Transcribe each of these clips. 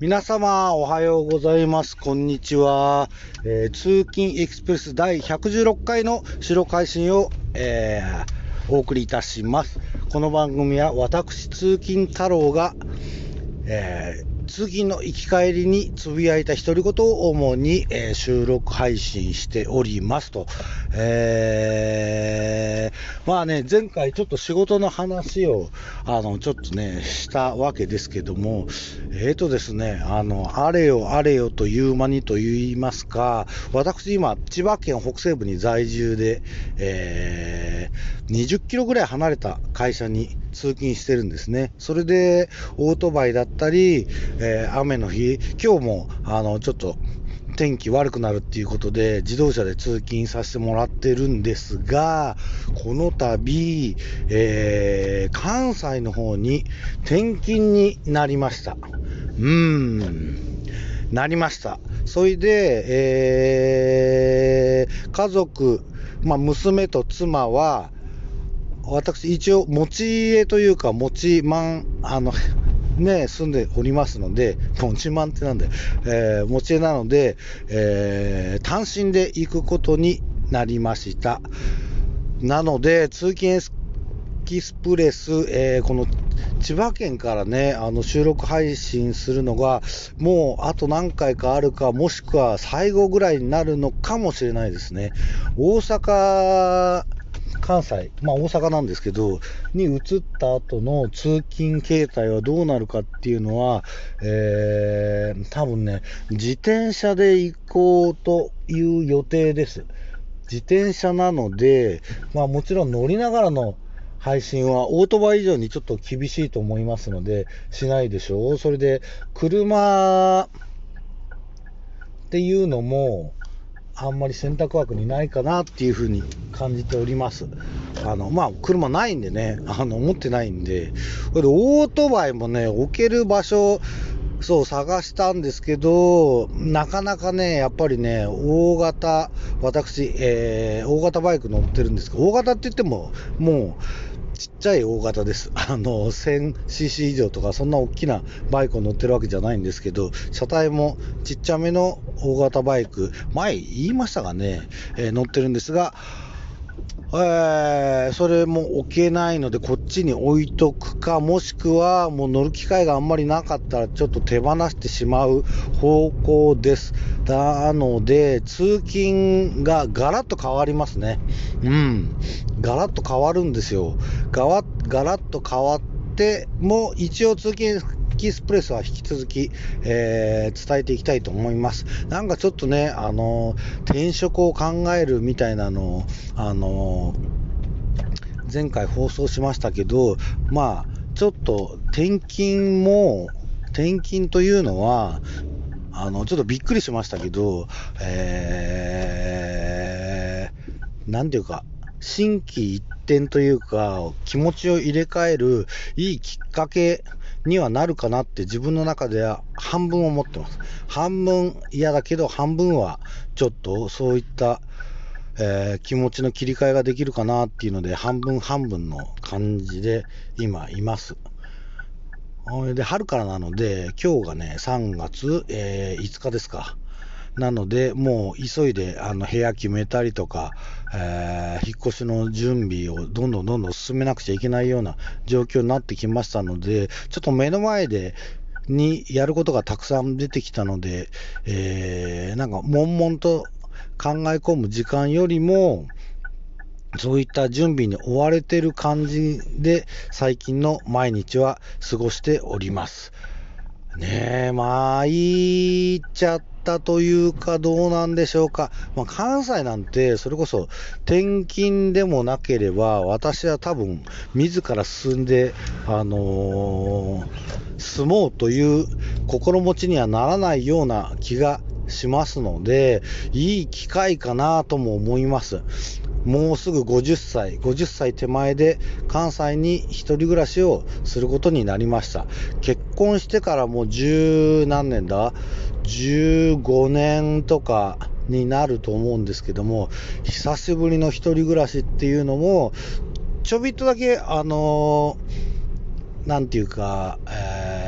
皆様、おはようございます。こんにちは。えー通勤エクスプレス第116回の白配信を、えーお送りいたします。この番組は私、通勤太郎が、えー通勤の行き帰りにつぶやいた独り言を主に、えー収録配信しておりますと。えーまあね、前回ちょっと仕事の話を、あの、ちょっとね、したわけですけども、えーとですね、あの、あれよあれよという間にと言いますか、私今、千葉県北西部に在住で、えー20キロぐらい離れた会社に通勤してるんですね。それで、オートバイだったり、えー雨の日、今日も、あの、ちょっと、天気悪くなるっていうことで、自動車で通勤させてもらってるんですが、この度、えー関西の方に転勤になりました。うーん、なりました。それで、えー家族、まあ、娘と妻は、私、一応、持ち家というか、持ち満、あの、ね、住んでおりますので、持ち満ってなんだよ、えー持ち家なので、えー単身で行くことになりました。なので、通勤エキスプレス、えーこの千葉県からね、あの収録配信するのが、もうあと何回かあるか、もしくは最後ぐらいになるのかもしれないですね。大阪、関西、まあ大阪なんですけど、に移った後の通勤形態はどうなるかっていうのは、えー、多分ね、自転車で行こうという予定です。自転車なので、まあもちろん乗りながらの配信はオートバイ以上にちょっと厳しいと思いますので、しないでしょう。それで、車っていうのも、あんまり選択枠にないかなっていうふうに感じております。あの、まあ、車ないんでね、あの、持ってないんで、それでオートバイもね、置ける場所、そう、探したんですけど、なかなかね、やっぱりね、大型、私、えー大型バイク乗ってるんですけど、大型って言っても、もう、ちっちゃい大型です。あの、1000cc 以上とか、そんな大きなバイクを乗ってるわけじゃないんですけど、車体もちっちゃめの大型バイク、前言いましたがね、えー乗ってるんですが、えーそれも置けないので、こっちに置いとくか、もしくはもう乗る機会があんまりなかったら、ちょっと手放してしまう方向です。なので、通勤がガラッと変わりますね。うん。ガラッと変わるんですよ。ガワガラッと変わっても、一応通勤エキスプレスは引き続き、えー伝えていきたいと思います。なんかちょっとね、あの転職を考えるみたいなのを、あの前回放送しましたけど、まあ、ちょっと転勤も、転勤というのは、あの、ちょっとびっくりしましたけど、えー、なんていうか、心機一転というか、気持ちを入れ替えるいいきっかけにはなるかなって自分の中では半分思ってます。半分嫌だけど、半分はちょっとそういった、えー気持ちの切り替えができるかなっていうので、半分半分の感じで今います。で、春からなので、今日がね、3月、えー5日ですか。なので、もう急いであの部屋決めたりとか、えー引っ越しの準備をどんどんどんどん進めなくちゃいけないような状況になってきましたので、ちょっと目の前で、にやることがたくさん出てきたので、えーなんか悶々と考え込む時間よりも、そういった準備に追われてる感じで、最近の毎日は過ごしております。ねえ、参っちゃったというか、どうなんでしょうか。まあ、関西なんて、それこそ転勤でもなければ、私は多分、自ら進んで、あのー住もうという心持ちにはならないような気がしますので、いい機会かなとも思います。もうすぐ50歳、50歳手前で関西に一人暮らしをすることになりました。結婚してからもう十何年だ ?15 年とかになると思うんですけども、久しぶりの一人暮らしっていうのも、ちょびっとだけ、あのーなんていうか、え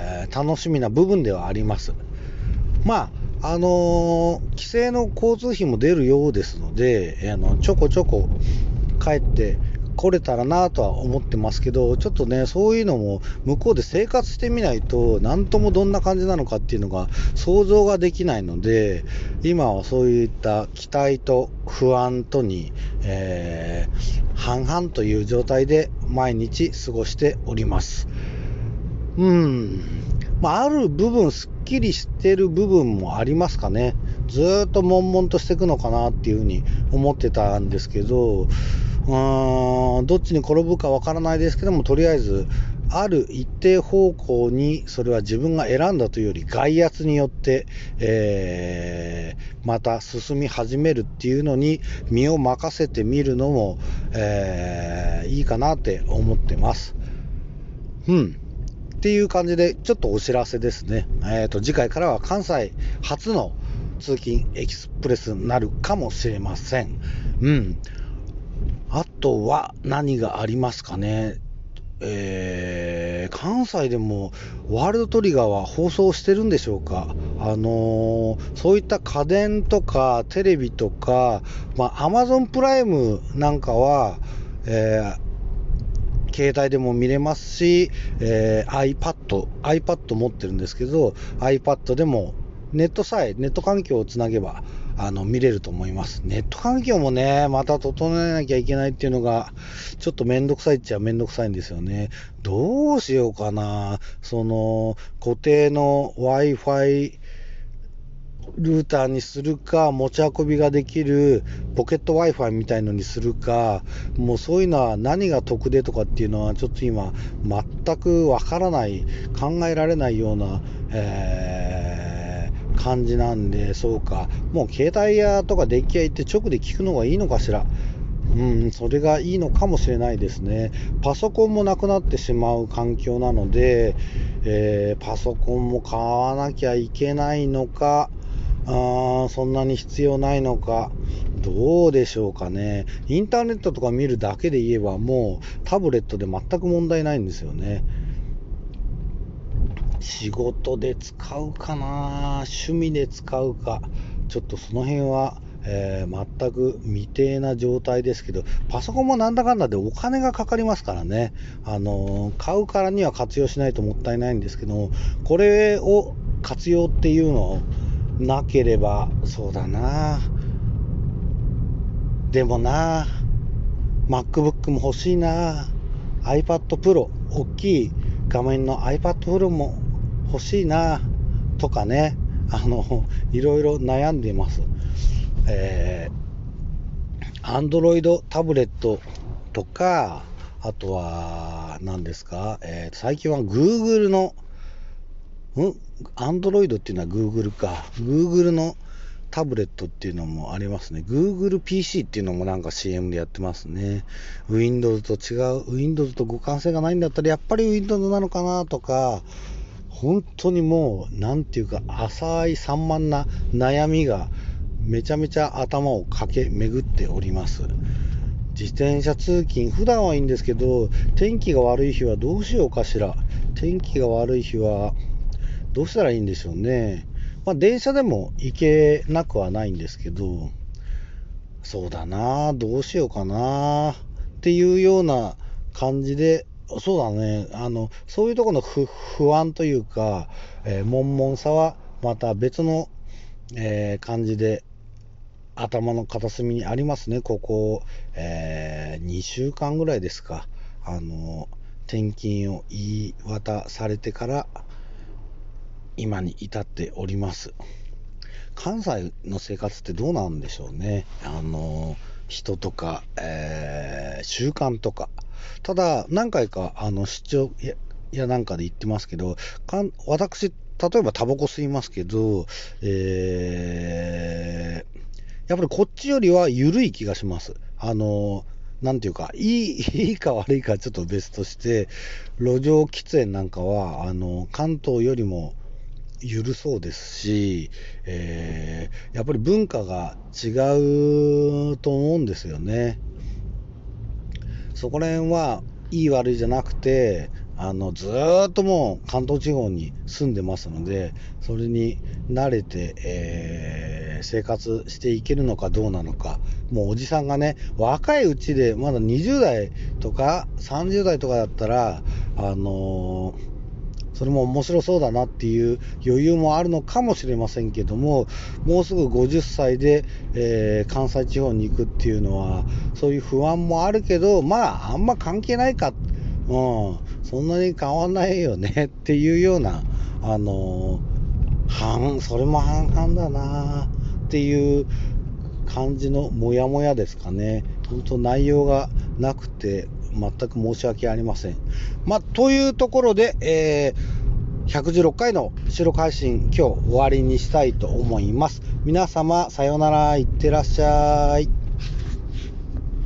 ー楽しみな部分ではあります。まあ、あのー、規制の交通費も出るようですので、あのちょこちょこ帰って来れたらなとは思ってますけど、ちょっとね、そういうのも向こうで生活してみないと、なんともどんな感じなのかっていうのが想像ができないので、今はそういった期待と不安とに、えー、半々という状態で毎日過ごしております。うん。まあ、ある部分、すっきりしてる部分もありますかね。ずっと悶々としていくのかなっていうふうに思ってたんですけど、うーどっちに転ぶかわからないですけども、とりあえず、ある一定方向にそれは自分が選んだというより外圧によって、えー、また進み始めるっていうのに身を任せてみるのも、えー、いいかなって思ってます。うん。っていう感じで、ちょっとお知らせですね。えっ、ー、と、次回からは関西初の通勤エキスプレスになるかもしれません。うん。あとは何がありますかね？えー、関西でもワールドトリガーは放送してるんでしょうか、あのー、そういった家電とかテレビとか、まあ、Amazon プライムなんかは、えー、携帯でも見れますし、え、iPad、iPad 持ってるんですけど、iPad でもネットさえ、ネット環境をつなげば、あの、見れると思います。ネット環境もね、また整えなきゃいけないっていうのが、ちょっとめんどくさいっちゃめんどくさいんですよね。どうしようかな。その、固定の Wi-Fi ルーターにするか、持ち運びができるポケット Wi-Fi みたいのにするか、もうそういうのは何が得でとかっていうのはちょっと今全くわからない、考えられないような、えー感じなんで、そうか、もう携帯屋とか電気屋行って直で聞くのがいいのかしら。うん、それがいいのかもしれないですね。パソコンもなくなってしまう環境なので、えー、パソコンも買わなきゃいけないのか、あそんなに必要ないのか、どうでしょうかね。インターネットとか見るだけで言えば、もうタブレットで全く問題ないんですよね。仕事で使うかな趣味で使うかちょっとその辺は、えー、全く未定な状態ですけどパソコンもなんだかんだでお金がかかりますからね。あのー、買うからには活用しないともったいないんですけどこれを活用っていうのをなければそうだな。でもな MacBook も欲しいな。iPad Pro 大きい画面の iPad Pro も欲しいなとかね、あの、いろいろ悩んでいます。えー、Android タブレットとか、あとは、何ですか、えー、最近は Google の、ん ?Android っていうのは Google か。Google のタブレットっていうのもありますね。Google PC っていうのもなんか CM でやってますね。Windows と違う、Windows と互換性がないんだったらやっぱり Windows なのかなとか、本当にもう、なんていうか、浅い散漫な悩みがめちゃめちゃ頭を駆け巡っております。自転車通勤、普段はいいんですけど、天気が悪い日はどうしようかしら。天気が悪い日は、どうしたらいいんでしょうね。まあ、電車でも行けなくはないんですけど、そうだな、どうしようかな、っていうような感じでそうだね。あの、そういうところの不安というか、えー、悶々さはまた別の、えー、感じで頭の片隅にありますね。ここ、えー、2週間ぐらいですか。あの、転勤を言い渡されてから今に至っております。関西の生活ってどうなんでしょうね。あの、人とか、えー、習慣とか。ただ、何回かあの出張ややなんかで言ってますけど、かん私、例えばタバコ吸いますけど、えー、やっぱりこっちよりは緩い気がします。あのなんていうか、いい、いいか悪いかちょっと別として、路上喫煙なんかは、あの、関東よりも緩そうですし、えー、やっぱり文化が違うと思うんですよね。そこら辺はいい悪いじゃなくて、あのずっともう関東地方に住んでますので、それに慣れて、えー生活していけるのかどうなのか、もうおじさんがね、若いうちで、まだ20代とか30代とかだったら、あのーそれも面白そうだなっていう余裕もあるのかもしれませんけども、もうすぐ50歳で、えー関西地方に行くっていうのは、そういう不安もあるけど、まあ、あんま関係ないか、うん、そんなに変わんないよねっていうような、あのー半、それも半々だなっていう感じのモヤモヤですかね。本当内容がなくて、全く申し訳ありません。まあ、というところで、えー116回の収録配信、今日終わりにしたいと思います。皆様、さようなら、いってらっしゃい。